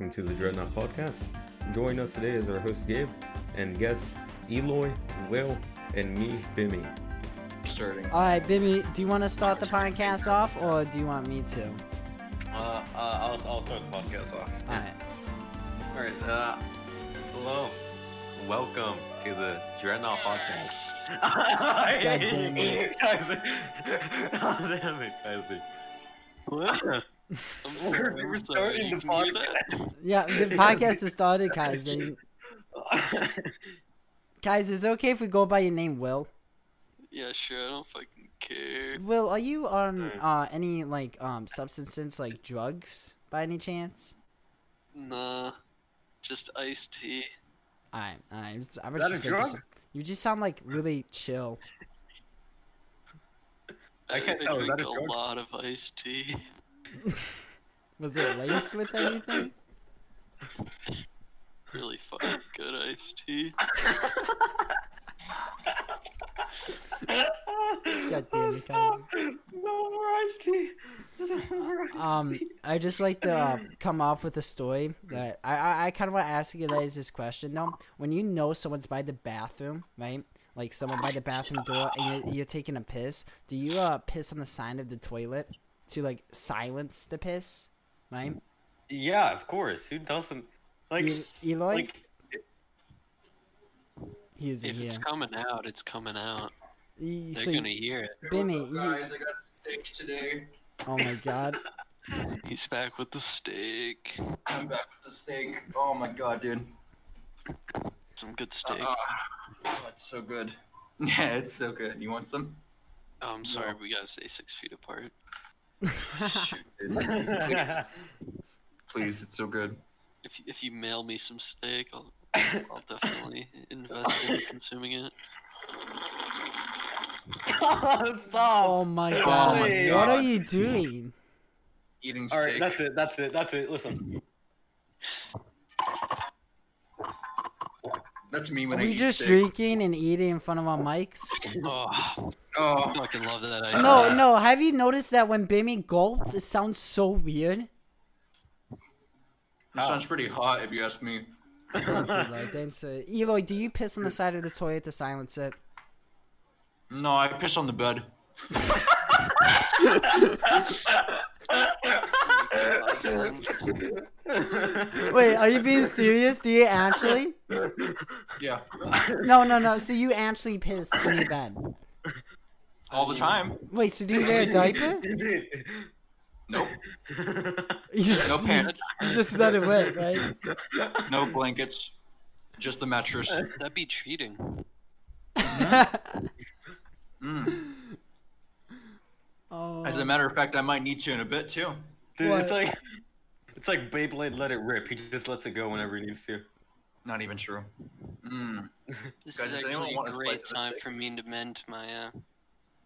welcome to the Dreadnought Podcast. Joining us today is our host Gabe and guests Eloy, Will, and me, Bimmy. starting. All right, Bimmy, do you want to start the podcast off, or do you want me to? Uh, uh I'll, I'll start the podcast off. All right. All right. Uh, hello. Welcome to the Dreadnought Podcast. God damn it. Kaiser. God damn it, Kaiser. I'm We're- we're starting the can hear that? Yeah, the podcast has started, guys. And guys, is it okay if we go by your name, Will? Yeah, sure, I don't fucking care. Will, are you on uh, any like um substances like drugs by any chance? Nah, just iced tea. All right, all right. just- I was that just a making drug? You just sound like really chill. I can't I tell, is drink that a a drug? lot of iced tea. Was it laced with anything? Really fucking good iced tea. God damn it, guys. No more iced tea. No more iced Um, tea. I just like to uh, come off with a story that I I, I kind of want to ask you guys this question though. When you know someone's by the bathroom, right? Like someone by the bathroom door, and you're, you're taking a piss. Do you uh piss on the side of the toilet to like silence the piss, right? Yeah, of course. Who doesn't? Like, E- Eloy, like. he isn't If here. it's coming out, it's coming out. E- They're so, gonna hear it. Bimmy, What's up, you- guys? I got steak today. oh my god, He's back with the steak. I'm back with the steak. Oh my god, dude. Some good steak. Uh, oh, it's so good. Yeah, it's so good. You want some? oh, I'm sorry, no. we gotta stay six feet apart. Dude, Please, it's so good. If if you mail me some steak, I'll I'll definitely invest in consuming it. Stop. oh my Oh god, my what are you doing? Eating steak. All right, that's it. That's it. That's it. Listen. That's me Are when I we eat just steak. drinking and eating in front of our mics? Oh, Oh. I Oh, fucking love that iced No, no. Have you noticed that when Bimmy gulps, it sounds so weird? it sounds pretty hot if you ask me. That's it, like, that's it. Eloy, do you piss on the side of the toilet to silence it? No, I piss on the bed. Wait, are you being serious? Do you actually? Yeah, No, no, no. So you actually piss in your bed? All the time. Wait, so do you wear a diaper? Nope. You just, No pants. You, you just let it wet, right? No blankets. Just the mattress. That'd be cheating. Mm. oh, As a matter of fact, I might need to in a bit too. Dude, What? it's like it's like Beyblade let it rip. He just lets it go whenever he needs to. Not even true. Mm. This Guys, is actually a a great time for me to mend my uh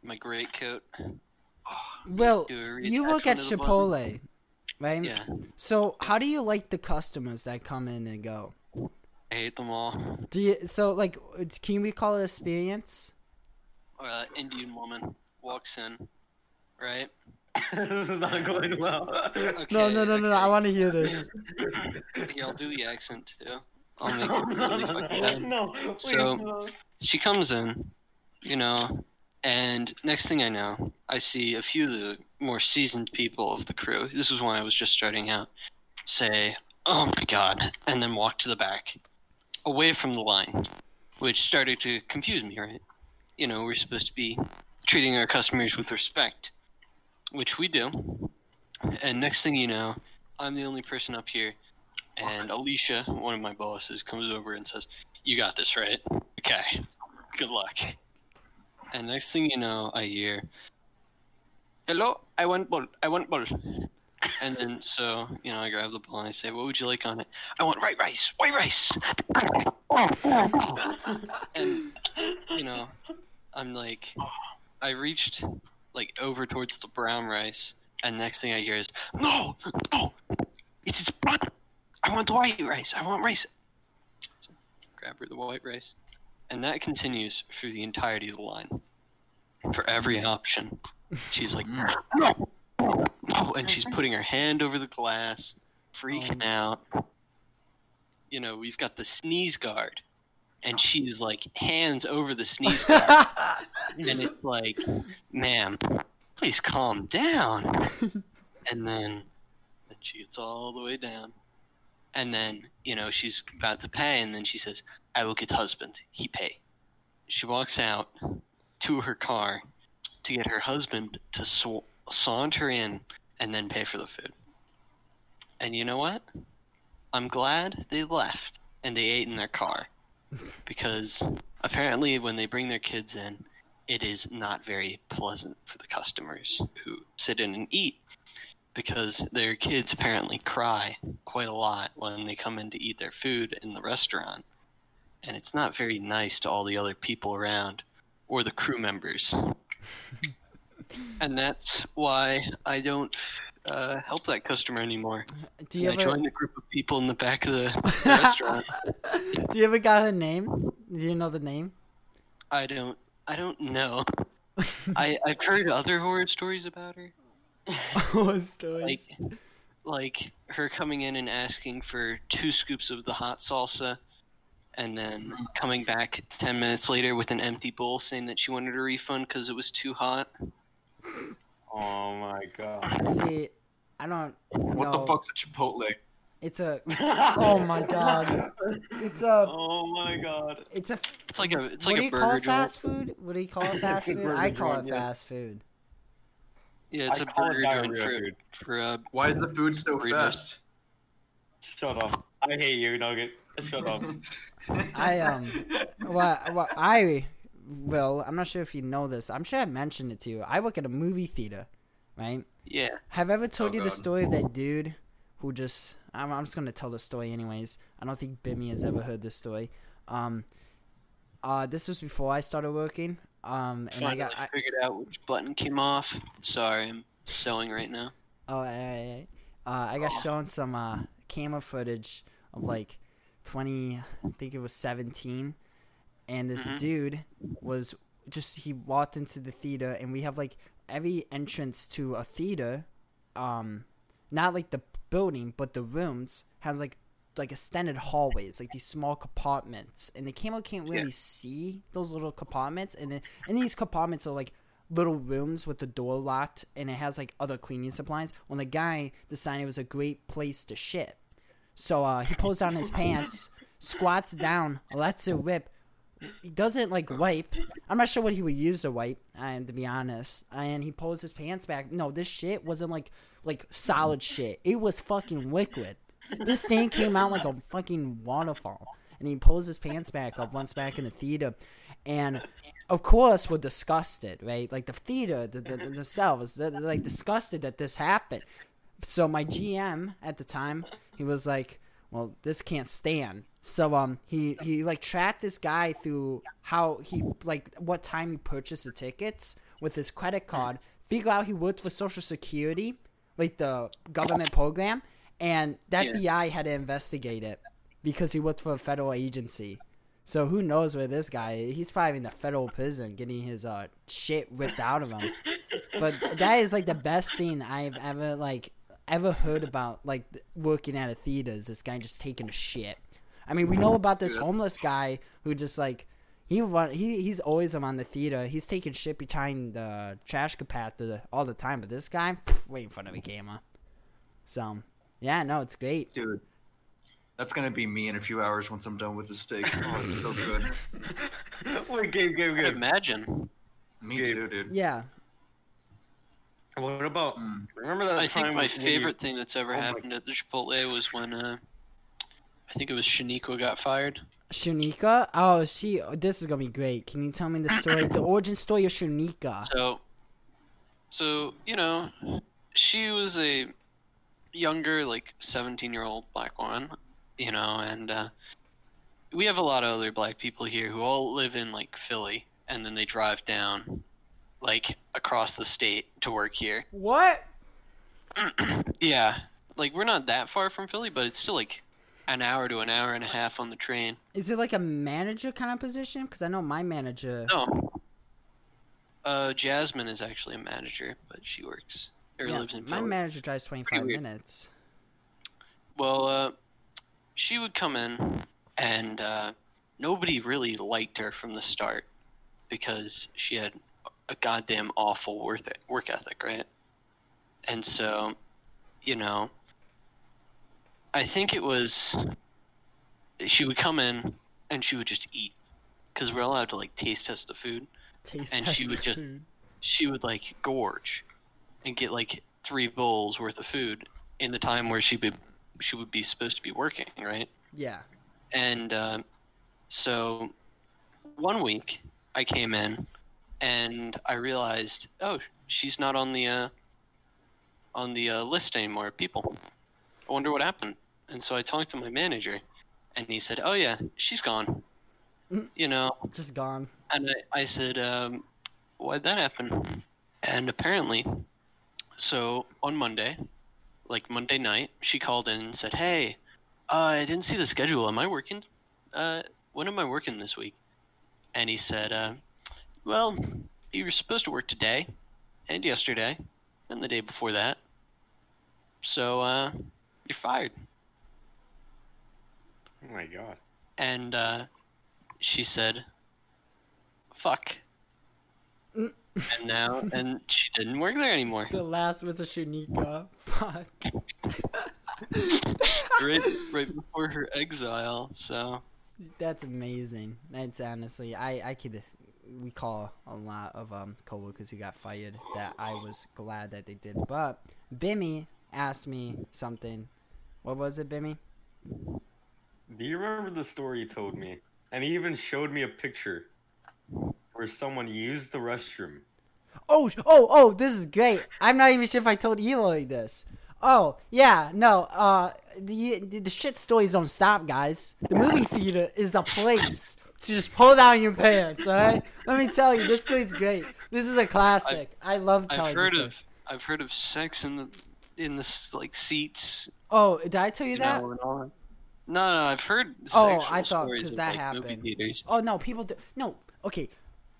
my great coat. well, you reattach work at one of the Chipotle, right? Yeah, So how do you like the customers that come in and go? I hate them all. Do you so like? Can we call it experience? Uh, Indian woman walks in, right? this is not going well. Okay, No, no, no, no, no. I want to hear this. Here, I'll do the accent too. I'll make it really fucking bad. no, please, So- no. She comes in, you know, and next thing I know, I see a few of the more seasoned people of the crew. This was when I was just starting out. Say, "Oh my god," and then walk to the back, away from the line, which started to confuse me. Right? You know, we're supposed to be treating our customers with respect, which we do. And next thing you know, I'm the only person up here, and Alicia, one of my bosses, comes over and says, "You got this, right? Okay, good luck." And next thing you know, I hear, "Hello, I want ball. I want ball." And then so you know, I grab the ball and I say, "What would you like on it?" I want white rice. White rice. and you know, I'm like, I reached like over towards the brown rice, and next thing I hear is, "No, no, it is brown. I want the white rice. I want rice." So, grab her the white rice, and that continues through the entirety of the line. For every option, she's like, "No, no," and she's putting her hand over the glass, freaking Um, out. You know, we've got the sneeze guard, and she's like hands over the sneeze guard, and it's like, ma'am, please calm down. and then, then she gets all the way down, and then you know she's about to pay, and then she says, "I will get husband. He pay." She walks out to her car to get her husband to sw- saunter in and then pay for the food. And you know what? I'm glad they left and they ate in their car because apparently when they bring their kids in, it is not very pleasant for the customers who sit in and eat because their kids apparently cry quite a lot when they come in to eat their food in the restaurant. And it's not very nice to all the other people around or the crew members. and that's why I don't uh, help that customer anymore. Do you I ever joined a group of people in the back of the, the restaurant. do you ever got her name? Do you know the name? I don't. I don't know. I I've heard other horror stories about her, Oh, what like stories? like her coming in and asking for two scoops of the hot salsa, and then coming back ten minutes later with an empty bowl, saying that she wanted a refund because it was too hot. Oh my god. See, I don't What know. the fuck's a Chipotle? It's a oh my god. It's a Oh my god. it's a It's like a it's what like do a you call it fast food? What do you call it fast food? I call it yeah. fast food. Yeah, it's I a call it burger joint diarrhea for food. for uh, Why is the food so Burritos. fast? Shut up. I hate you, Nugget. Shut up. I um well, well I will I'm not sure if you know this. I'm sure I mentioned it to you. I work at a movie theater, right? yeah. Have I ever told Oh, you the story of that dude who just I'm, I'm just gonna tell the story anyways. I don't think Bimmy has ever heard this story. Um uh this was before I started working. Um and I got I, figured out which button came off. Sorry, I'm sewing right now. Oh, I, I, uh, I got Oh. shown some uh, camera footage of like 20, I think it was 17, and this Mhm. dude was just he walked into the theater, and we have like every entrance to a theater, um, not like the building, but the rooms has like like extended hallways, like these small compartments, and the camera can't really Yeah. see those little compartments, and then and these compartments are like little rooms with the door locked and it has like other cleaning supplies when the guy decided it was a great place to shit. So uh he pulls down his pants squats down lets it rip he doesn't like wipe. I'm not sure what he would use to wipe and to be honest and he pulls his pants back. No this shit wasn't like like solid shit. It was fucking liquid this thing came out like a fucking waterfall. And he pulls his pants back up once back in the theater. And of course we're disgusted right? Like the theater the, the, themselves they're, they're, like disgusted that this happened. So my gm at the time he was like well this can't stand. So um he he like tracked this guy through how he like what time he purchased the tickets with his credit card figure out he worked for social security like the government program and the fbi had to investigate it because he worked for a federal agency so who knows where this guy is? He's probably in the federal prison getting his uh shit ripped out of him. But that is like the best thing I've ever like ever heard about like working at a theater is this guy just taking a shit. I mean, we know about this homeless guy who just like he run he he's always around the theater. He's taking shit behind the trash compactor all the time, but this guy pff, right in front of a camera. So yeah, no, it's great. Dude, that's gonna be me in a few hours once I'm done with the steak. Oh, it's so good. Wait, Gabe, Gabe, I Gabe. imagine. Me Gabe. too, dude. Yeah. What about? Mm. Remember that I time think my when you- favorite thing that's ever Oh my- happened at the Chipotle was when uh, I think it was Shaniqua got fired. Shunika? Oh, she. oh, This is gonna be great. Can you tell me the story, the origin story of Shunika? So, so you know, she was a younger, like seventeen-year-old black woman, you know, and uh, we have a lot of other black people here who all live in like Philly, and then they drive down, like across the state to work here. What? Yeah, like we're not that far from Philly, but it's still like an hour to an hour and a half on the train. Is it like a manager kind of position? Because I know my manager. No. Uh, Jasmine is actually a manager, but she works or Yeah, my manager drives 25 minutes. Well, uh, she would come in, and uh, nobody really liked her from the start because she had a goddamn awful work work ethic, right? And so, you know, I think it was she would come in and she would just eat because we're allowed to like taste test the food. Taste And she would just- food. She would like gorge and get like three bowls worth of food in the time where she would she would be supposed to be working, right? Yeah. And uh, so one week I came in and I realized, oh, she's not on the uh, on the uh, list anymore. People, I wonder what happened. And so I talked to my manager, and he said, "Oh yeah, she's gone." Mm. You know, Just gone. and I, I said, um, why'd that happen? And apparently, so on Monday, like Monday night, she called in and said, hey, uh, I didn't see the schedule. Am I working? Uh, when am I working this week? And he said, uh, well, you were supposed to work today and yesterday and the day before that. So, uh, you're fired. Oh my god. And, uh, she said, fuck. And now, and she didn't work there anymore. The last was a Shunika. Fuck. right, right before her exile. So That's amazing. That's honestly, I I could recall a lot of um coworkers who got fired that I was glad that they did. But Bimmy asked me something. What was it, Bimmy? Do you remember the story you told me? And he even showed me a picture where someone used the restroom. Oh, oh, oh! This is great. I'm not even sure if I told Eloy this. Oh, yeah, no. Uh, the the shit stories don't stop, guys. The movie theater is a place to just pull down your pants. All right. Let me tell you, this story's great. This is a classic. I love I've heard this. of story. I've heard of sex in the in the like seats. Oh, did I tell you You that? know, and all that. No, no, I've heard. Oh, I thought- stories 'cause of, that like, movie happened. theaters. Oh no, people do. No, okay.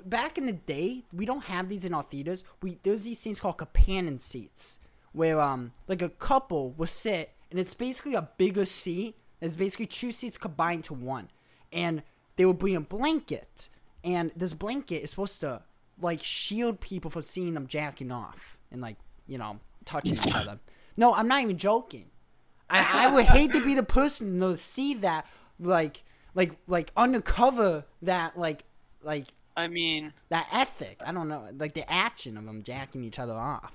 Back in the day, we don't have these in our theaters. We there's these things called companion seats, where um like a couple will sit, and it's basically a bigger seat. It's basically two seats combined to one, and they will bring a blanket, and this blanket is supposed to like shield people from seeing them jacking off and like you know touching each other. No, I'm not even joking. I, I would hate to be the person to see that like like like undercover that like like I mean, that ethic. I don't know, like the action of them jacking each other off.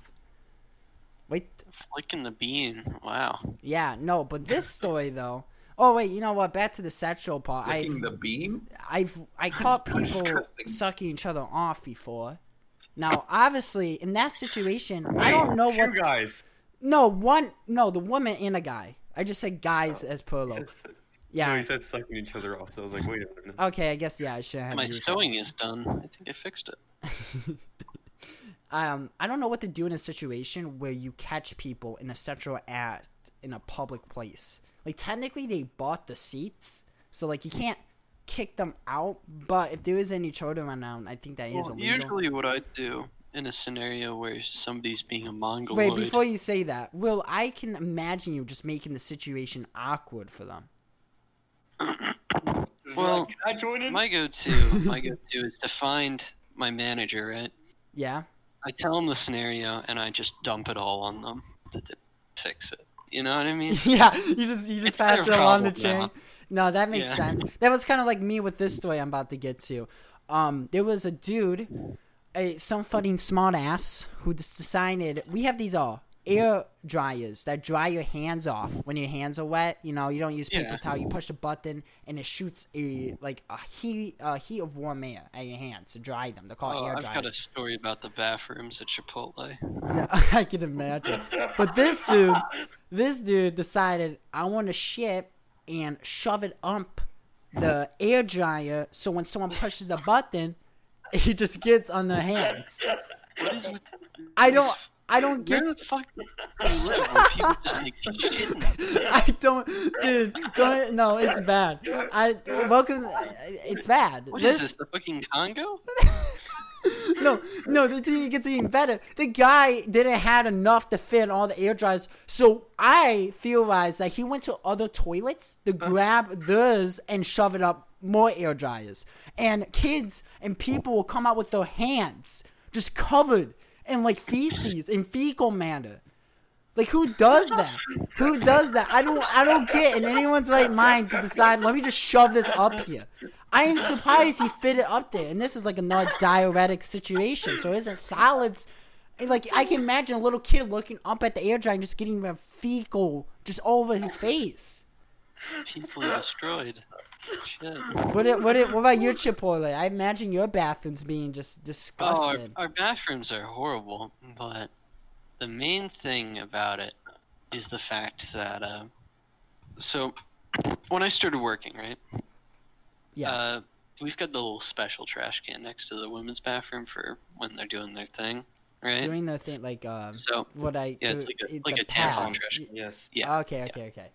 Wait, flicking the bean. Wow. yeah, no, but this story though. Oh wait, you know what? Back to the sexual part. I've the beam? I've I caught people sucking each other off before. Now, obviously, in that situation, I don't know Two what. guys. No, one. No, the woman and a guy. I just said guys oh. as plural. No, Yeah. he said sucking each other off. So I was like, wait a minute. Okay, I guess yeah. I should have. My used sewing is done. I think I fixed it. um, I don't know what to do in a situation where you catch people in a sexual act in a public place. Like technically, they bought the seats, so like you can't kick them out. But if there is any children around, I think that is Well, illegal. usually, what I do in a scenario where somebody's being a mongoloid. Wait, before you say that, Will, I can imagine you just making the situation awkward for them. Well, Can I join in? my go-to, my go-to is to find my manager. Right. Yeah. I tell them the scenario and I just dump it all on them to, to fix it. You know what I mean? yeah, you just you just It's pass it along the chain. now. No, that makes Yeah. sense. That was kind of like me with this story I'm about to get to. Um, there was a dude, a some fucking smart ass who just decided we have these uh air dryers that dry your hands off when your hands are wet. You know, you don't use paper Yeah. towel. You push a button and it shoots a like a heat a heat of warm air at your hands to dry them. They're called Oh, air I've dryers. got a story about the bathrooms at Chipotle. Yeah, I can imagine. But this dude, this dude decided I want to shit and shove it up the air dryer so when someone pushes the button, it just gets on their hands. What is with I don't. I don't get. Where the fuck do you live where people just like shitting? I don't, dude. Don't. No, it's bad. I welcome. It's bad. What is This- this? The fucking Congo? no, no, thing gets even better. The guy didn't have enough to fit all the air dryers, so I theorized that he went to other toilets to grab theirs and shove it up more air dryers. And kids and people will come out with their hands just covered in like feces and fecal matter. Like who does that? Who does that? I don't I don't get in anyone's right mind to decide, let me just shove this up here. I am surprised he fit it up there. And this is like a not diuretic situation. So is it solids? Like I can imagine a little kid looking up at the air dryer and just getting a fecal just over his face. Are destroyed. Shit. What it, what it, what about your Chipotle? I imagine your bathrooms being just Oh, our, disgusting. our bathrooms are horrible, but the main thing about it is the fact that, uh, so when I started working, right? yeah. Uh, we've got the little special trash can next to the women's bathroom for when they're doing their thing, right? Doing the thing like um so what I Yeah, it's like a- the like a tampon trash can. Yes. yeah, Okay, okay, okay.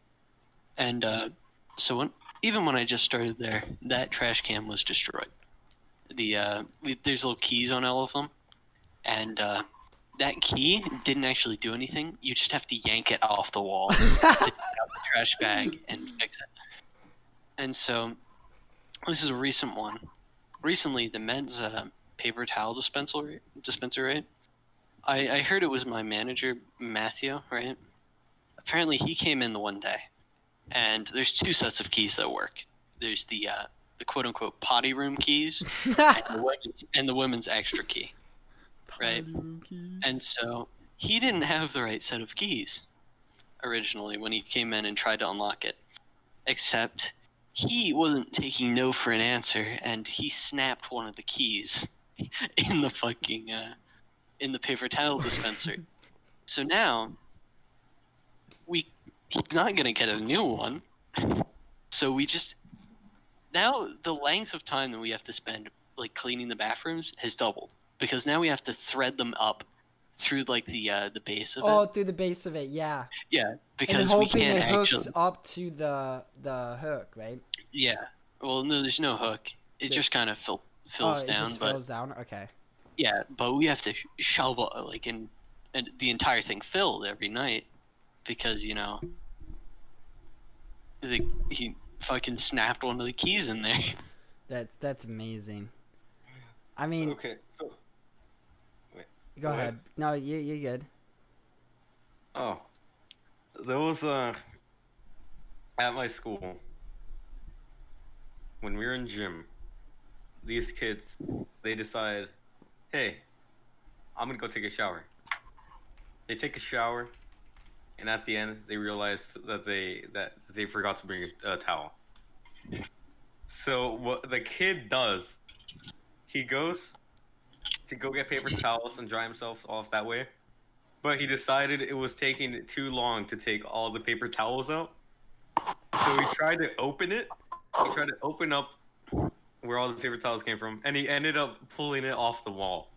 And uh, so when even when I just started there, that trash can was destroyed. The uh, we, there's little keys on all of them, and uh, that key didn't actually do anything. You just have to yank it off the wall, to take out the trash bag, and fix it. And so this is a recent one. Recently, the men's uh, paper towel dispenser dispenser right. I, I heard it was my manager Matthew, right? Apparently, he came in the one day and there's two sets of keys that work. There's the uh, the quote unquote potty room keys and the women's, and the women's extra key, right? And so he didn't have the right set of keys originally when he came in and tried to unlock it, except he wasn't taking no for an answer, and he snapped one of the keys in the fucking uh, in the paper towel dispenser. so now we he's not gonna get a new one. So we just now the length of time that we have to spend like cleaning the bathrooms has doubled because now we have to thread them up through like the uh, the base of oh, it. Oh, through the base of it, yeah. Yeah, And because we hoping can't it hooks actually. up to the the hook, right? Yeah. Well, no, there's no hook. It Yeah. just kind of fill, fills oh, it down, just but fills down. Okay. yeah, but we have to shovel like in and the entire thing filled every night because you know the, he fucking snapped one of the keys in there. That that's amazing. I mean, Okay. So, go go ahead. ahead. No, you you're good. oh, there was uh at my school when we were in gym. These kids, they decide, hey, I'm gonna go take a shower. They take a shower, and at the end, they realized that they that they forgot to bring a, a towel. So what the kid does, he goes to go get paper towels and dry himself off that way, but he decided it was taking too long to take all the paper towels out. So he tried to open it. He tried to open up where all the paper towels came from, and he ended up pulling it off the wall.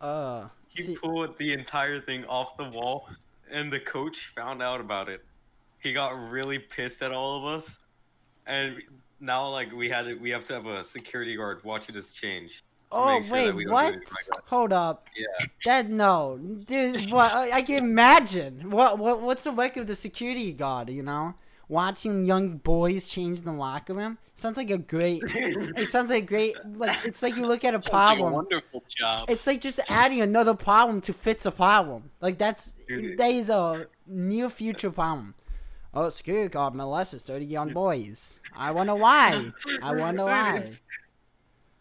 Uh, He see, pulled the entire thing off the wall, and the coach found out about it. He got really pissed at all of us, and now like we had to, we have to have a security guard watching us change. oh sure wait, what? like. Hold up. Yeah. That no, dude. What I I can imagine. What what what's the work of the security guard? You know, watching young boys change the locker room sounds like a great. it sounds like a great. Like it's like you look at a Sounds like a problem. wonderful job. It's like just adding another problem to fix a problem. Like that's Dude. that is a near future problem. Oh, security guard molested thirty young boys. I wonder why. I wonder why.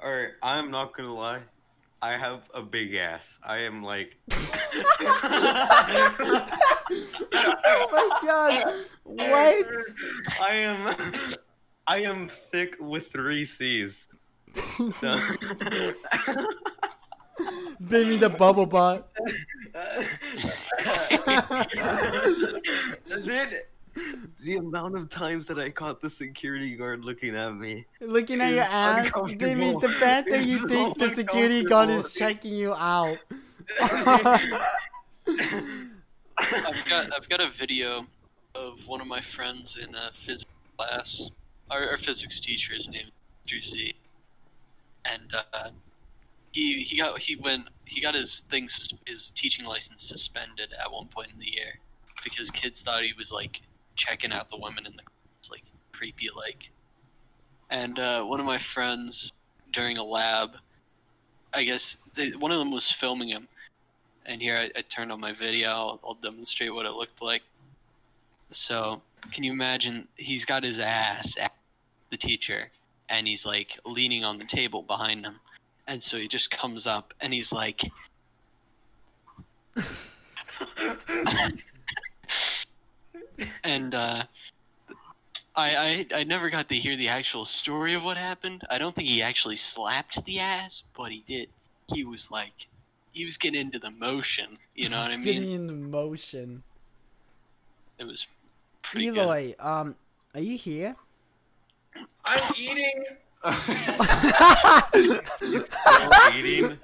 All right, I'm not gonna lie. I have a big ass. I am like. oh my god! What? I am. I am thick with three C's. So- Baby the bubble butt. Dude, the amount of times that I caught the security guard looking at me. Looking at your ass, baby. uncomfortable. The fact that you It's think so the security guard is checking you out. I've got I've got a video of one of my friends in a physics class. Our, our physics teacher is named Drew Z. And uh, he he got he went he got his things his teaching license suspended at one point in the year because kids thought he was like checking out the women in the like creepy like. And uh, one of my friends during a lab, I guess they, one of them was filming him, and here I, I turned on my video. I'll, I'll demonstrate what it looked like. So can you imagine? He's got his ass at the teacher, and he's like leaning on the table behind him, and so he just comes up and he's like. and uh, I, I I never got to hear the actual story of what happened. I don't think he actually slapped the ass, but he did. He was like, he was getting into the motion. You know what I mean? Getting in the motion. It was pretty good. Eloy, um, are you here? I'm eating. Eating.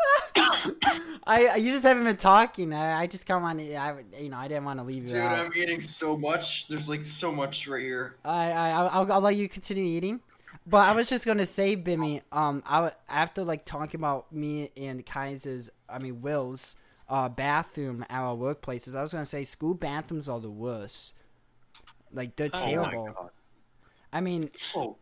I I- you just haven't been talking. I, I just come on. I you know I didn't want to leave you Dude, out. I'm eating so much. There's like so much right here. I I I'll, I'll, I'll let you continue eating. But I was just gonna say, Bimmy, um, I w- after like talking about me and Kaiser's, I mean Will's, uh, bathroom at our workplaces, I was gonna say school bathrooms are the worst. Like they're Oh my terrible. God. I mean, Oh,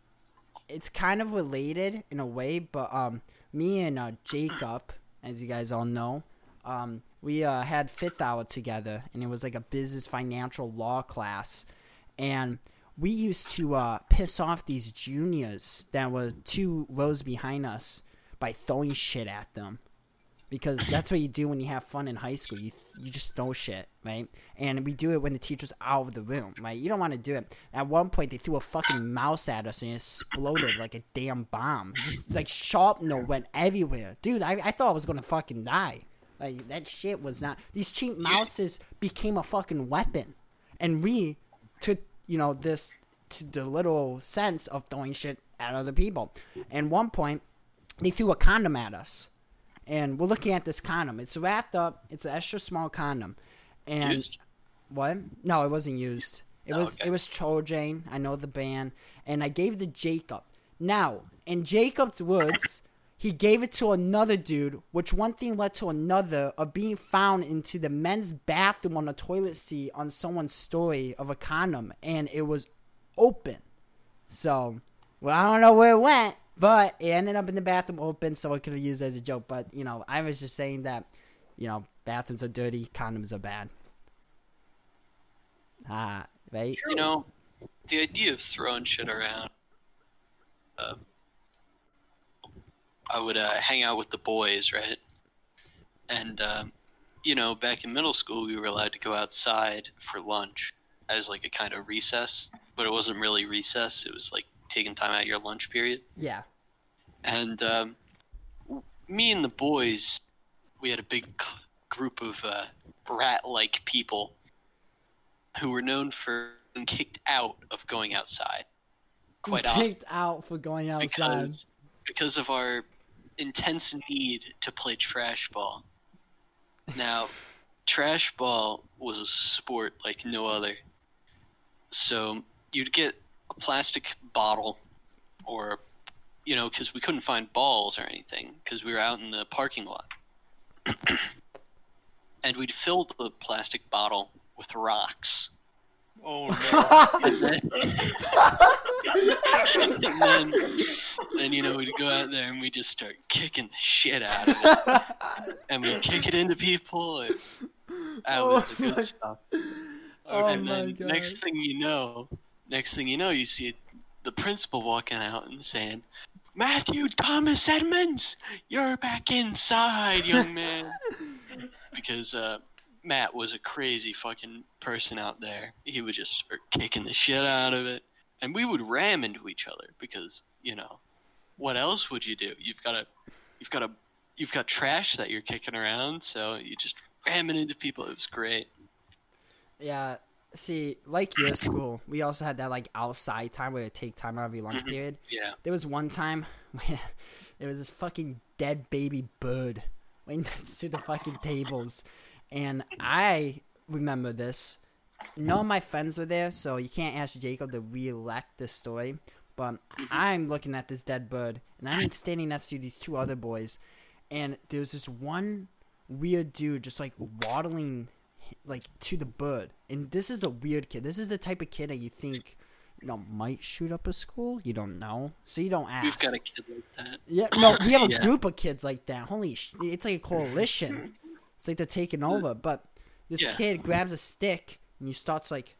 it's kind of related in a way, but um, me and uh, Jacob, as you guys all know, um, we uh, had fifth hour together, and it was like a business financial law class, and we used to uh, piss off these juniors that were two rows behind us by throwing shit at them. Because that's what you do when you have fun in high school. You you just throw shit, right? And we do it when the teacher's out of the room, right? You don't want to do it. At one point, they threw a fucking mouse at us and it exploded like a damn bomb. Just like sharpnel went everywhere, dude. I, I thought I was gonna fucking die. Like that shit was not. These cheap mouses became a fucking weapon, and we took you know this to the little sense of throwing shit at other people. And one point, they threw a condom at us and we're looking at this condom. It's wrapped up. It's an extra small condom, and Used? what? No, it wasn't used. It Oh, was okay. it was Trojan. I know the band, and I gave it to Jacob. Now, in Jacob's words, he gave it to another dude, which one thing led to another of being found into the men's bathroom on a toilet seat on someone's story of a condom, and it was open. So, well, I don't know where it went, but it ended up in the bathroom open, so it could have used as a joke. But you know, I was just saying that, you know, bathrooms are dirty, condoms are bad. Ah, right? You know, the idea of throwing shit around. Uh, I would uh, hang out with the boys, right? And um, you know, back in middle school, we were allowed to go outside for lunch as like a kind of recess, but it wasn't really recess. It was like taking time out of your lunch period. Yeah. And um, me and the boys, we had a big group of uh, rat-like people who were known for being kicked out of going outside quite often Kicked out for going outside. because because of our intense need to play trash ball. Now, trash ball was a sport like no other. So you'd get plastic bottle, or you know, because we couldn't find balls or anything because we were out in the parking lot, and we'd fill the plastic bottle with rocks. oh no. And then, and then, then, you know, we'd go out there and we just start kicking the shit out of it. and we'd kick it into people. And that was the Oh my- good stuff. Oh and my then god. next thing you know, next thing you know, you see the principal walking out and saying, Matthew Thomas Edmonds, you're back inside, young man. because uh, Matt was a crazy fucking person out there. He would just start kicking the shit out of it. And we would ram into each other because, you know, what else would you do? You've got a you've got a you've got trash that you're kicking around, so you just ram it into people. It was great. Yeah. See, like your school, we also had that like outside time where you take time out of your lunch Mhm. period. Yeah. There was one time where there was this fucking dead baby bird right next to the fucking tables. And I remember this. None of my friends were there, so you can't ask Jacob to re-elect this story. But I'm looking at this dead bird, and I'm standing next to these two other boys, and there's this one weird dude just like waddling like to the bird. And this is the weird kid. This is the type of kid that you think you know might shoot up a school. You don't know, so you don't ask. We've got a kid like that. Yeah, no, we have a Yeah. group of kids like that. Holy, sh- it's like a coalition. It's like they're taking over. But this Yeah. kid grabs a stick and he starts like,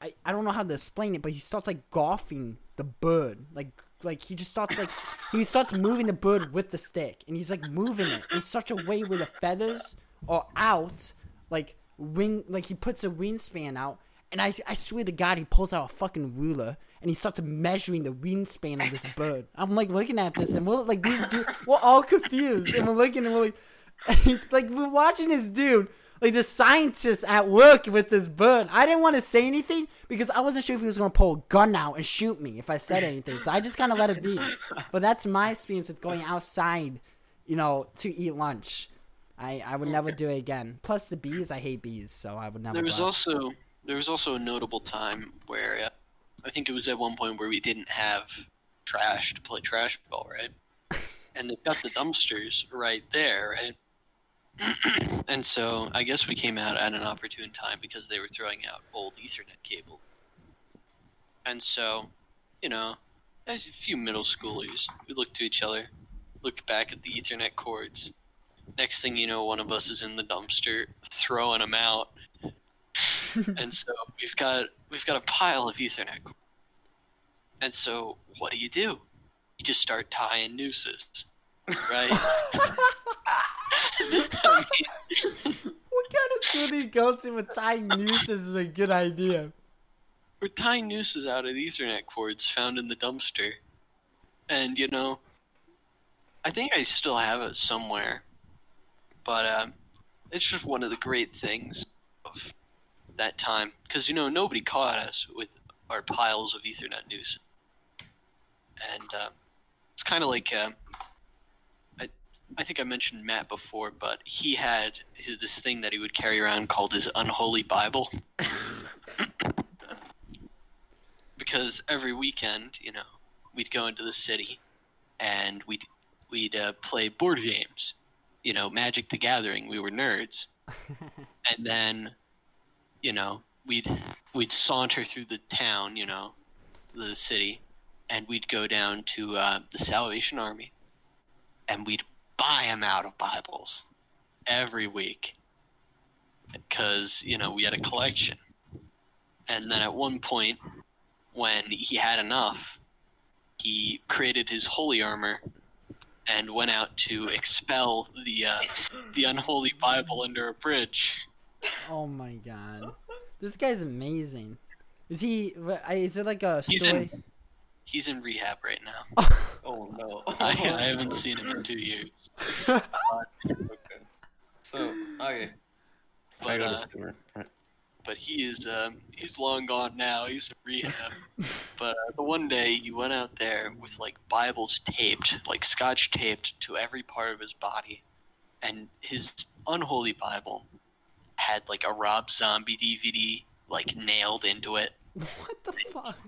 I, I don't know how to explain it, but he starts like golfing the bird. Like like he just starts like he starts moving the bird with the stick, and he's like moving it in such a way where the feathers are out, like wing like he puts a wingspan out. And I, I swear to God, he pulls out a fucking ruler and he starts measuring the wingspan of this bird. I'm like looking at this and we're like these dude, we're all confused and we're looking and we're like, like we're watching this dude, like the scientist at work with this bird. I didn't want to say anything because I wasn't sure if he was gonna pull a gun out and shoot me if I said anything. So I just kind of let it be. But that's my experience with going outside, you know, to eat lunch. I, I would never do it again. Plus the bees, I hate bees, so I would never. There was also there was also a notable time where uh, I think it was at one point where we didn't have trash to play trash ball, right? And they've got the dumpsters right there, right? and so I guess we came out at an opportune time because they were throwing out old Ethernet cable. And so, you know, as a few middle schoolers, we looked to each other, looked back at the Ethernet cords. Next thing you know, one of us is in the dumpster throwing them out and so we've got we've got a pile of Ethernet. cord. And so what do you do? You just start tying nooses, right? I mean, What kind of school do you go to with tying nooses is a good idea? we're tying nooses out of Ethernet cords found in the dumpster, and you know, I think I still have it somewhere, but um, it's just one of the great things of that time because you know nobody caught us with our piles of Ethernet news, and uh, it's kind of like uh, I I think I mentioned Matt before, but he had his, this thing that he would carry around called his unholy Bible. because every weekend, you know, we'd go into the city and we'd we'd uh, play board games. You know, Magic the Gathering. We were nerds, and then, you know, we'd we'd saunter through the town. You know, the city, and we'd go down to uh, the Salvation Army, and we'd buy them out of Bibles every week because you know we had a collection. And then at one point, when he had enough, he created his holy armor and went out to expel the uh, the unholy Bible under a bridge. Oh my god, this guy's amazing. Is he? Is it like a He's story? in he's in rehab right now. Oh no. I, I haven't seen him in two years. okay. So okay. I got go uh, to sewer. Right. But he is um, he's long gone now. He's in rehab. but uh, the one day he went out there with like Bibles taped, like scotch taped to every part of his body, and his unholy Bible had like a Rob Zombie DVD like nailed into it. what the fuck?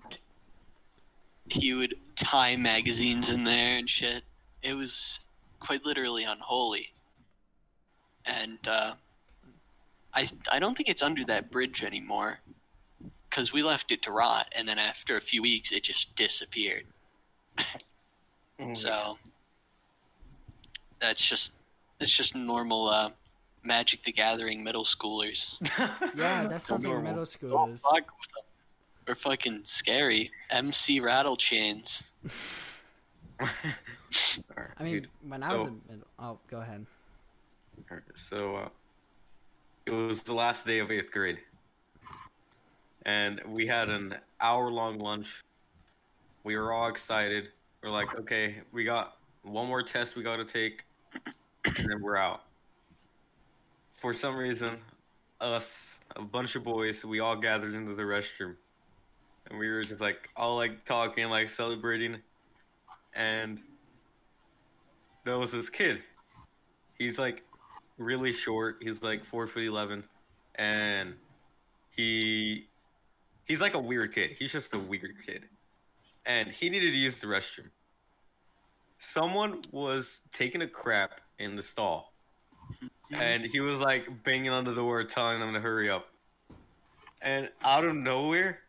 He would tie magazines in there and shit. It was quite literally unholy. And uh, I I don't think it's under that bridge anymore, because we left it to rot, and then after a few weeks, it just disappeared. Mm. So that's just it's just normal uh, Magic the Gathering middle schoolers. Yeah, that sounds like middle Don't schoolers. fuck with. We're fucking scary. MC rattle chains. Alright, I mean, dude. when I was so- in middle, oh, go ahead. Alright, So uh, it was the last day of eighth grade, and we had an hour-long lunch. We were all excited. We're like, okay, we got one more test we got to take, and then we're out. For some reason, us, a bunch of boys, we all gathered into the restroom, and we were just like all like talking, like celebrating, and there was this kid. He's like really short. He's like four foot eleven, and he he's like a weird kid. He's just a weird kid, and he needed to use the restroom. someone was taking a crap in the stall, and he was like banging on the door, telling them to hurry up. And out of nowhere,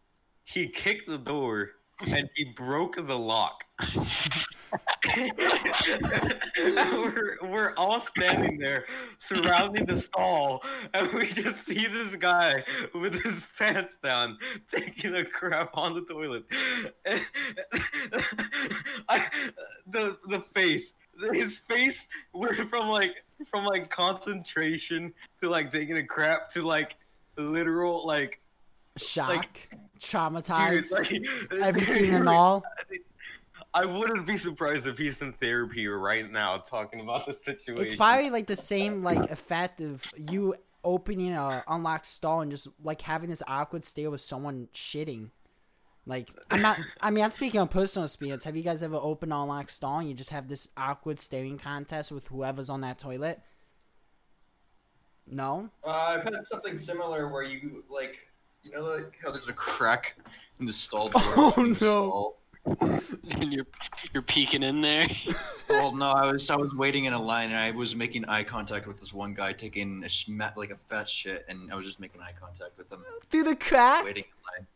he kicked the door and he broke the lock. we're, we're all standing there surrounding the stall, and we just see this guy with his pants down taking a crap on the toilet. I, the the face, his face went from like from like concentration to like taking a crap to like literal like Shock, dude, traumatized, like, everything and all. I wouldn't be surprised if he's in therapy right now talking about the situation. It's probably like the same like effect of you opening a unlocked stall and just like having this awkward stare with someone shitting. Like I'm not. I mean, I'm speaking on personal experience. Have you guys ever opened an unlocked stall and you just have this awkward staring contest with whoever's on that toilet? No. Uh, I've had something similar where you like, you know, like how there's a crack in the stall door. Oh, no. stall? and you're you're peeking in there. Well, no, I was I was waiting in a line and I was making eye contact with this one guy taking a schma- like a fat shit, and I was just making eye contact with him, Through the crack. waiting in line.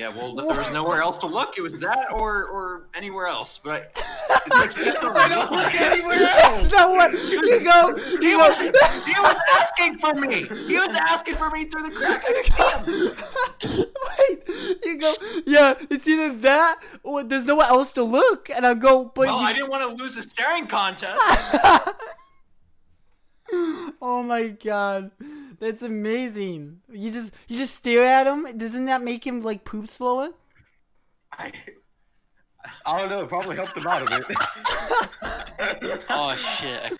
Yeah, well, there was nowhere else to look. It was that or or anywhere else. But it's like you have to I don't look anywhere That's not what you go. You He go. was, he was asking for me. He was asking for me through the crack. Wait, you go. Yeah, it's either that or there's nowhere else to look, and I go. But Well, you- I didn't want to lose the staring contest. oh my god, that's amazing. You just you just stare at him. Doesn't that make him like poop slower? I, I don't know. It probably helped him out a bit. oh shit!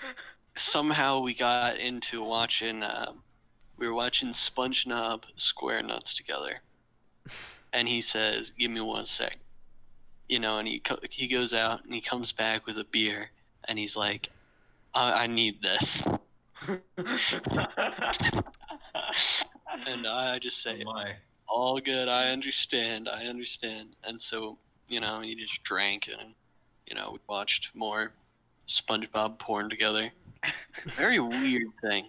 Somehow we got into watching. Uh, we were watching SpongeBob Square Nuts together, and he says, "Give me one sec," you know, and he co- he goes out and he comes back with a beer, and he's like, "I, I need this," and I just say, oh my. all good. I understand. I understand. And so, you know, he just drank and, you know, we watched more SpongeBob porn together. Very weird thing.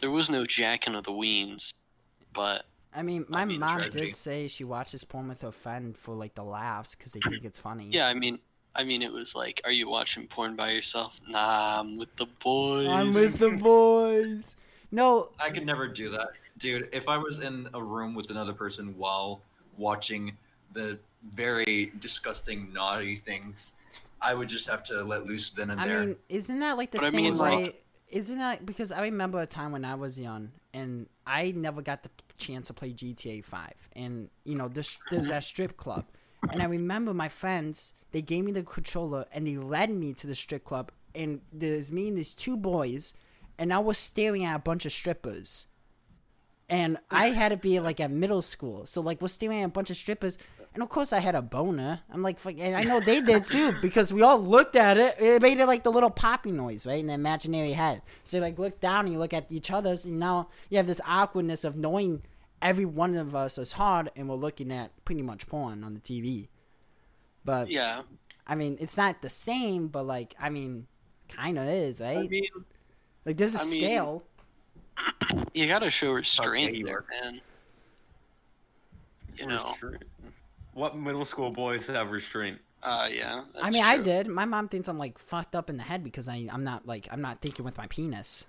There was no jacking of the weens, but I mean, my mean, mom tragedy. did say she watches porn with her friend for like the laughs because they think it's funny. yeah, I mean, I mean, it was like, are you watching porn by yourself? Nah, I'm with the boys. I'm with the boys. No, I could never do that, dude. If I was in a room with another person while watching the very disgusting, naughty things, I would just have to let loose then and I there. I mean, isn't that like the But I same mean, way? like- isn't that because I remember a time when I was young and I never got the chance to play GTA Five, and you know, there's there's that strip club, and I remember my friends they gave me the controller and they led me to the strip club, and there's me and these two boys, and I was staring at a bunch of strippers. And I had to be like at middle school, so like we're staring at a bunch of strippers, and of course I had a boner. I'm like, and I know they did too because we all looked at it. It made it like the little poppy noise, right, in the imaginary head. So you like look down and you look at each other's, and now you have this awkwardness of knowing every one of us is hard, and we're looking at pretty much porn on the TV. But Yeah, I mean, it's not the same, but like, I mean, kind of is, right? I mean, like, there's a I mean- scale. you gotta show restraint you there, man. You know, What middle school boys have restraint? uh, yeah. I that's mean, I did. My mom thinks I'm like fucked up in the head because I, I'm not like I'm not thinking with my penis.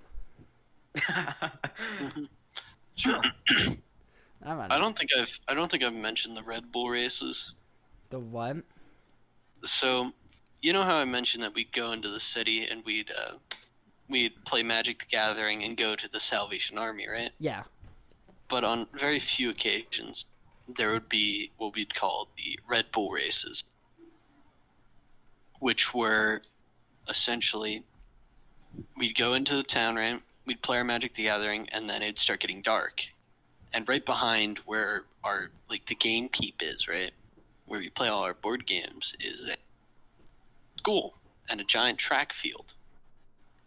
sure. I don't, I don't think I've I don't think I've mentioned the Red Bull races. the what? So, you know how I mentioned that we'd go into the city and we'd uh, we'd play Magic the Gathering and go to the Salvation Army, right? Yeah. But on very few occasions, there would be what we'd call the Red Bull races, which were essentially we'd go into the town, right? We'd play our Magic the Gathering, and then it'd start getting dark. And right behind where our like the game keep is, right, where we play all our board games, is a school and a giant track field.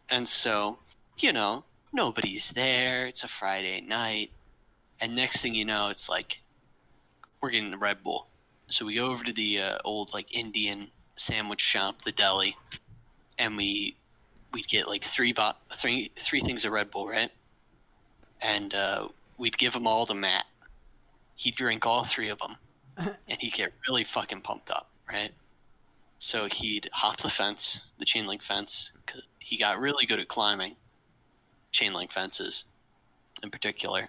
And so, you know, nobody's there. It's a Friday night. And next thing you know, it's like, we're getting the Red Bull. So we go over to the uh, old, like, Indian sandwich shop, the deli, and we we'd get like three bot three three things of Red Bull, right? And uh, we'd give him all to Matt. He'd drink all three of them, and he'd get really fucking pumped up, right? So he'd hop the fence, the chain link fence, 'cause he got really good at climbing chain link fences, in particular.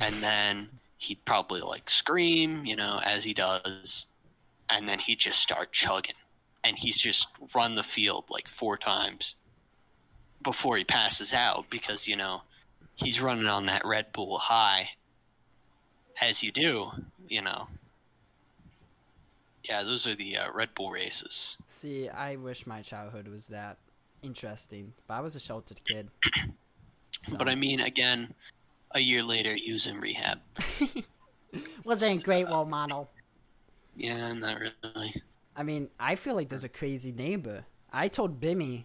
And then he'd probably like scream, you know, as he does, and then he'd just start chugging, and he's just run the field like four times before he passes out because you know he's running on that Red Bull high, as you do, you know. Yeah, those are the uh, Red Bull races. See, I wish my childhood was that interesting, but I was a sheltered kid. But I mean, again, a year later, he was in rehab. wasn't a great role model. Yeah, not really. I mean, I feel like there's a crazy neighbor. I told Bimmy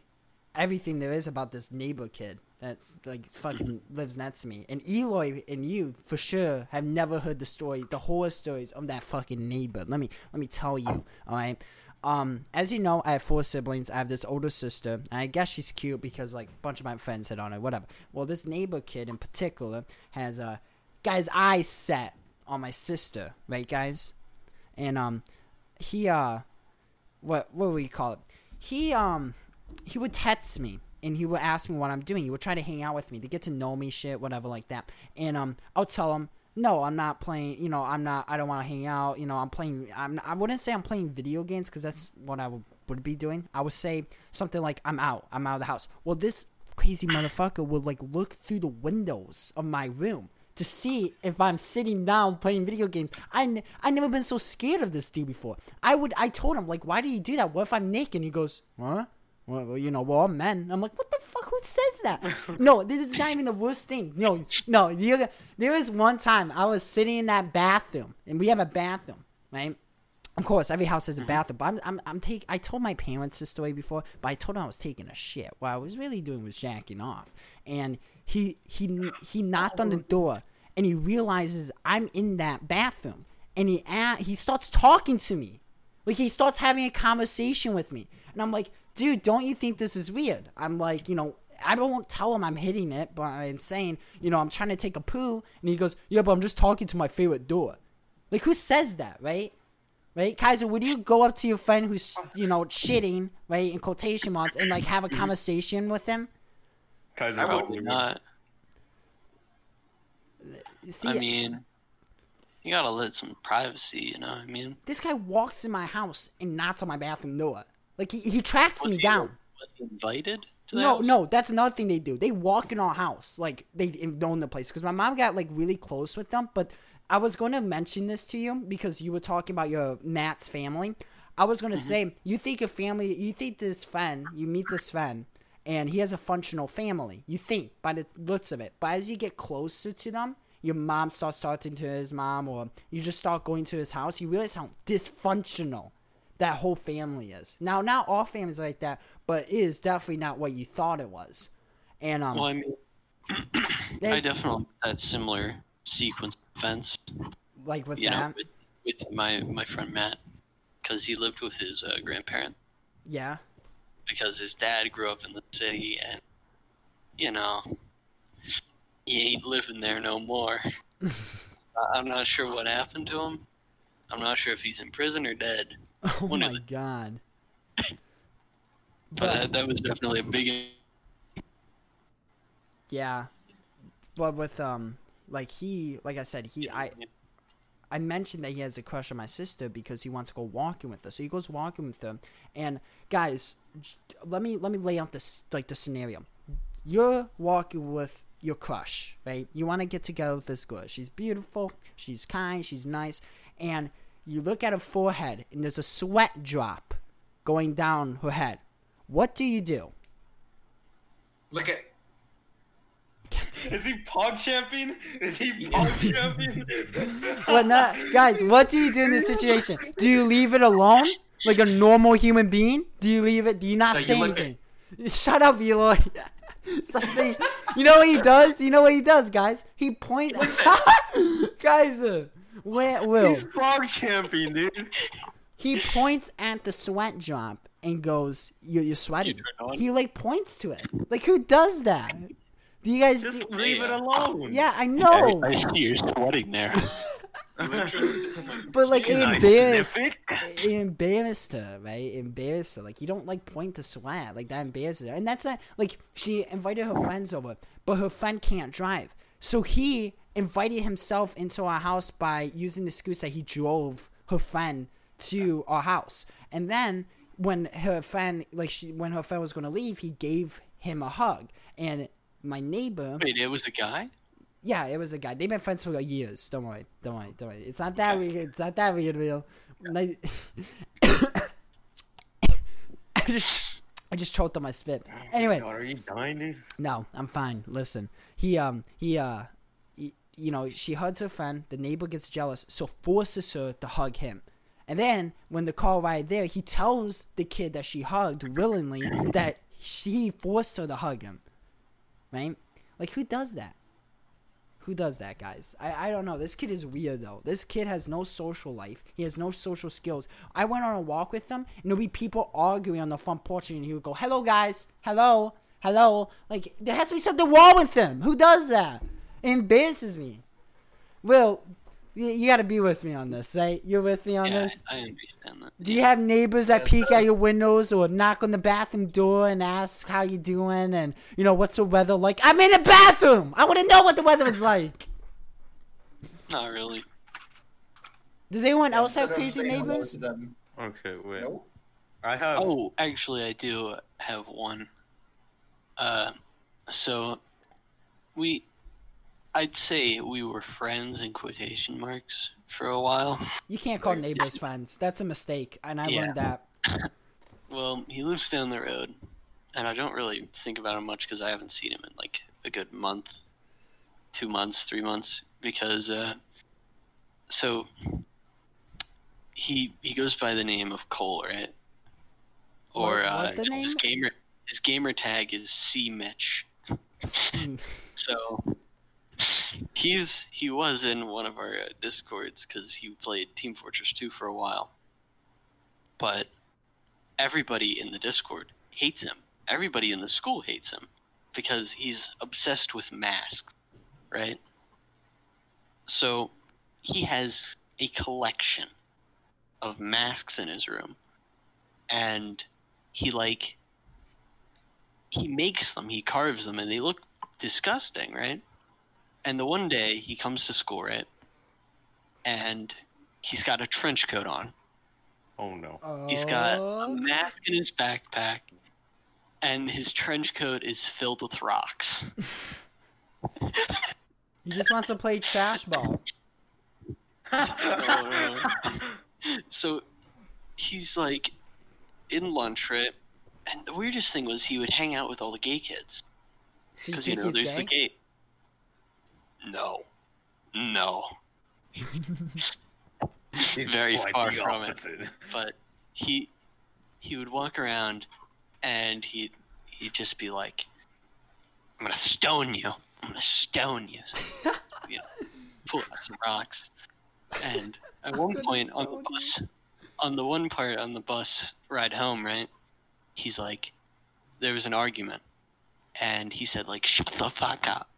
everything there is about this neighbor kid that's like fucking lives next to me. And Eloy and you for sure have never heard the story, the horror stories of that fucking neighbor. Let me let me tell you, all right. Um, as you know, I have four siblings. I have this older sister, and I guess she's cute because like a bunch of my friends hit on her, whatever. Well, this neighbor kid in particular has uh, guy's eyes set on my sister, right, guys? And um, he uh, what what do we call it? He um, he would text me and he would ask me what I'm doing. He would try to hang out with me to get to know me, shit, whatever, like that. And um, I'll tell him, no, I'm not playing. You know, I'm not. I don't want to hang out. You know, I'm playing. I'm. I wouldn't say I'm playing video games because that's what I would would be doing. I would say something like, I'm out. I'm out of the house. Well, this crazy motherfucker would like look through the windows of my room to see if I'm sitting down playing video games. I, n- I never been so scared of this dude before. I would I told him like, why do you do that? What if I'm naked? And he goes, huh? Well, you know, we're all men. I'm like, what the fuck? Who says that? no, this is not even the worst thing. No, no. There was one time I was sitting in that bathroom, and we have a bathroom, right? Of course, every house has a mm-hmm. bathroom. But I'm, I'm, I'm take. I told my parents this story before, but I told them I was taking a shit. What I was really doing was jacking off, and he, he, he knocked on the door, and he realizes I'm in that bathroom, and he, he starts talking to me. Like he starts having a conversation with me, and I'm like, dude, don't you think this is weird? I'm like, you know, I don't tell him I'm hitting it, but I'm saying, you know, I'm trying to take a poo, and he goes, yeah, but I'm just talking to my favorite door. Like who says that, right? Right, Kaiser, would you go up to your friend who's, you know, shitting, right, in quotation marks, and like have a conversation with him? Kaiser, I how would old are you? Not. See, I mean, you gotta let some privacy, you know. what I mean, this guy walks in my house and knocks on my bathroom door. Like he, he tracks Was me he- down. was he invited No, house? no, that's another thing they do. They walk in our house, like they own the place. Because my mom got like really close with them. But I was going to mention this to you because you were talking about your Matt's family. I was going to mm-hmm. say you think a family, you think this friend, you meet this friend, and he has a functional family. You think by the looks of it, but as you get closer to them. Your mom starts talking to his mom, or you just start going to his house. You realize how dysfunctional that whole family is. Now, not all families like that, but it is definitely not what you thought it was. And um, Well, I mean, I definitely had similar sequence of events, like with you know, with, with my my friend Matt, because he lived with his uh, grandparents. yeah, Because his dad grew up in the city, and you know, he ain't living there no more. I'm not sure what happened to him. I'm not sure if he's in prison or dead. Oh One my god. But But that, that was definitely a big. yeah, but with um, like he, like I said, he, I, I mentioned that he has a crush on my sister because he wants to go walking with her. So he goes walking with her, and guys, let me let me lay out this like the scenario. You're walking with your crush, right? You want to get together with this girl. She's beautiful, she's kind, she's nice, and you look at her forehead, and there's a sweat drop going down her head. What do you do? Look at Is he pog champion? Is he pog champion? What not, guys? What do you do in this situation? Do you leave it alone, like a normal human being? Do you leave it? Do you not No, you say at- anything? Shut up, Eloy. Stop saying. You know what he does? You know what he does, guys? He point. guys, uh, where Will? He's pog champion, dude. He points at the sweat drop and goes, "You're, you're sweating." You? He like points to it. Like who does that? Do you guys? Just do- leave it alone. yeah, I know. I, I see you're sweating there. But like it Nice embarrassed, it embarrassed her, right? It embarrassed her. Like you don't like point to sweat, like that embarrasses her. And that's not like she invited her friends over, but her friend can't drive, so he invited himself into our house by using the excuse that he drove her friend to our house. And then when her friend, like she, when her friend was gonna leave, he gave him a hug. And my neighbor, Wait, it was a guy? yeah, it was a guy. They've been friends for years. Don't worry. Don't worry. Don't worry. It's not that weird. It's not that weird, real. Like- I just, I just choked on my spit. Anyway, God, are you dying, dude? no, I'm fine. Listen, he, um, he, uh, you know, she hugs her friend. The neighbor gets jealous, so forces her to hug him. And then when the car ride there, he tells the kid that she hugged willingly that she forced her to hug him. Right? Like who does that? Who does that, guys? I, I don't know. This kid is weird though. This kid has no social life. He has no social skills. I went on a walk with him, and there'd be people arguing on the front porch, and he would go, "Hello, guys. Hello, hello." Like there has to be something wrong with him. Who does that? It embarrasses me. Will, you, you got to be with me on this, right? You're with me on yeah, this. I, I understand that. Do you have neighbors that peek at your windows or knock on the bathroom door and ask how you doing and you know what's the weather like? I'm in a bathroom. I want to know what the weather is like. Not really. Does anyone else have crazy neighbors? Okay, wait. Nope. I have. Oh, actually, I do have one. Uh, so we, I'd say we were friends in quotation marks for a while. You can't call neighbors friends. That's a mistake, and I Yeah. learned that. Well, he lives down the road, and I don't really think about him much because I haven't seen him in like a good month, two months, three months. Because, uh, so he he goes by the name of Cole, right? Or What- uh, what the his name? gamer his gamer tag is C Mitch. So he's he was in one of our uh, discords because he played Team Fortress 2 for a while. But everybody in the Discord hates him. Everybody in the school hates him because he's obsessed with masks, right? So he has a collection of masks in his room, and he like he makes them, he carves them, and they look disgusting, right? And the one day he comes to school, it, And he's got a trench coat on. Oh no. He's got a mask in his backpack, and his trench coat is filled with rocks. He just wants to play trash ball. so he's like in lunch, right? And the weirdest thing was he would hang out with all the gay kids. So you Because, you think know, he's there's the gay? Gay. No. No. He's Very far the from it. but he he would walk around and he'd he'd just be like I'm gonna stone you. I'm gonna stone you. you know, pull out some rocks. And at one point on the stone bus on the one part on the bus ride home, right? He's like there was an argument and he said like shut the fuck up.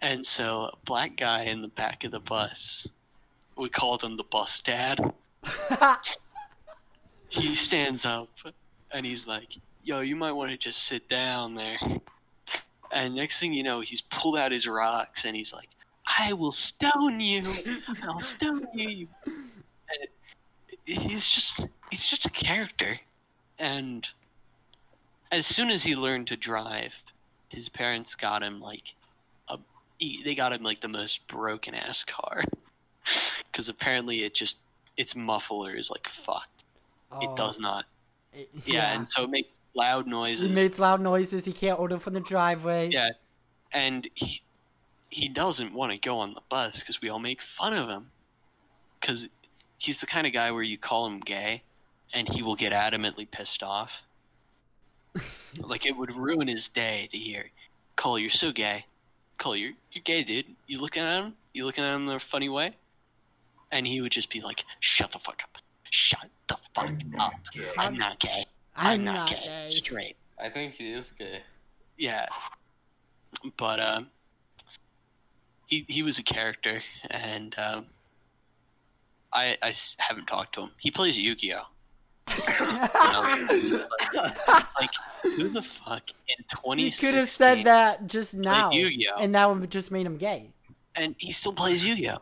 And so a black guy in the back of the bus we called him the bus dad he stands up and he's like, "Yo, you might want to just sit down there." And next thing you know, he's pulled out his rocks and he's like, "I will stone you. I'll stone you." And he's just he's just a character. And as soon as he learned to drive, his parents got him like he- they got him like the most broken ass car because apparently it just its muffler is like fucked. It Oh, does not. it- Yeah, and so it makes loud noises. He makes loud noises. He can't order from the driveway. yeah, and he he doesn't want to go on the bus because we all make fun of him. Because he's the kind of guy where you call him gay, and he will get adamantly pissed off. like it would ruin his day to hear, "Cole, you're so gay. Cole, you're you're gay, dude. You looking at him? You looking at him in a funny way?" And he would just be like, "Shut the fuck up. Shut the fuck I'm up. gay. I'm not gay. I'm, not, gay. Straight. I think he is gay. Yeah. But um, he he was a character, and um, I I s- haven't talked to him. He plays Yu-Gi-Oh. It's, like, it's like, who the fuck in twenty? You could have said that just now, Yu-Gi-Oh. and that would have just made him gay. and he still plays Yu-Gi-Oh.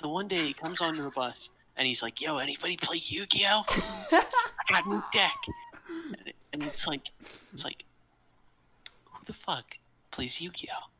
The one day he comes onto the bus and he's like, "Yo, anybody play Yu-Gi-Oh? I got a new deck." And, it- and it's like, it's like, who the fuck plays Yu-Gi-Oh?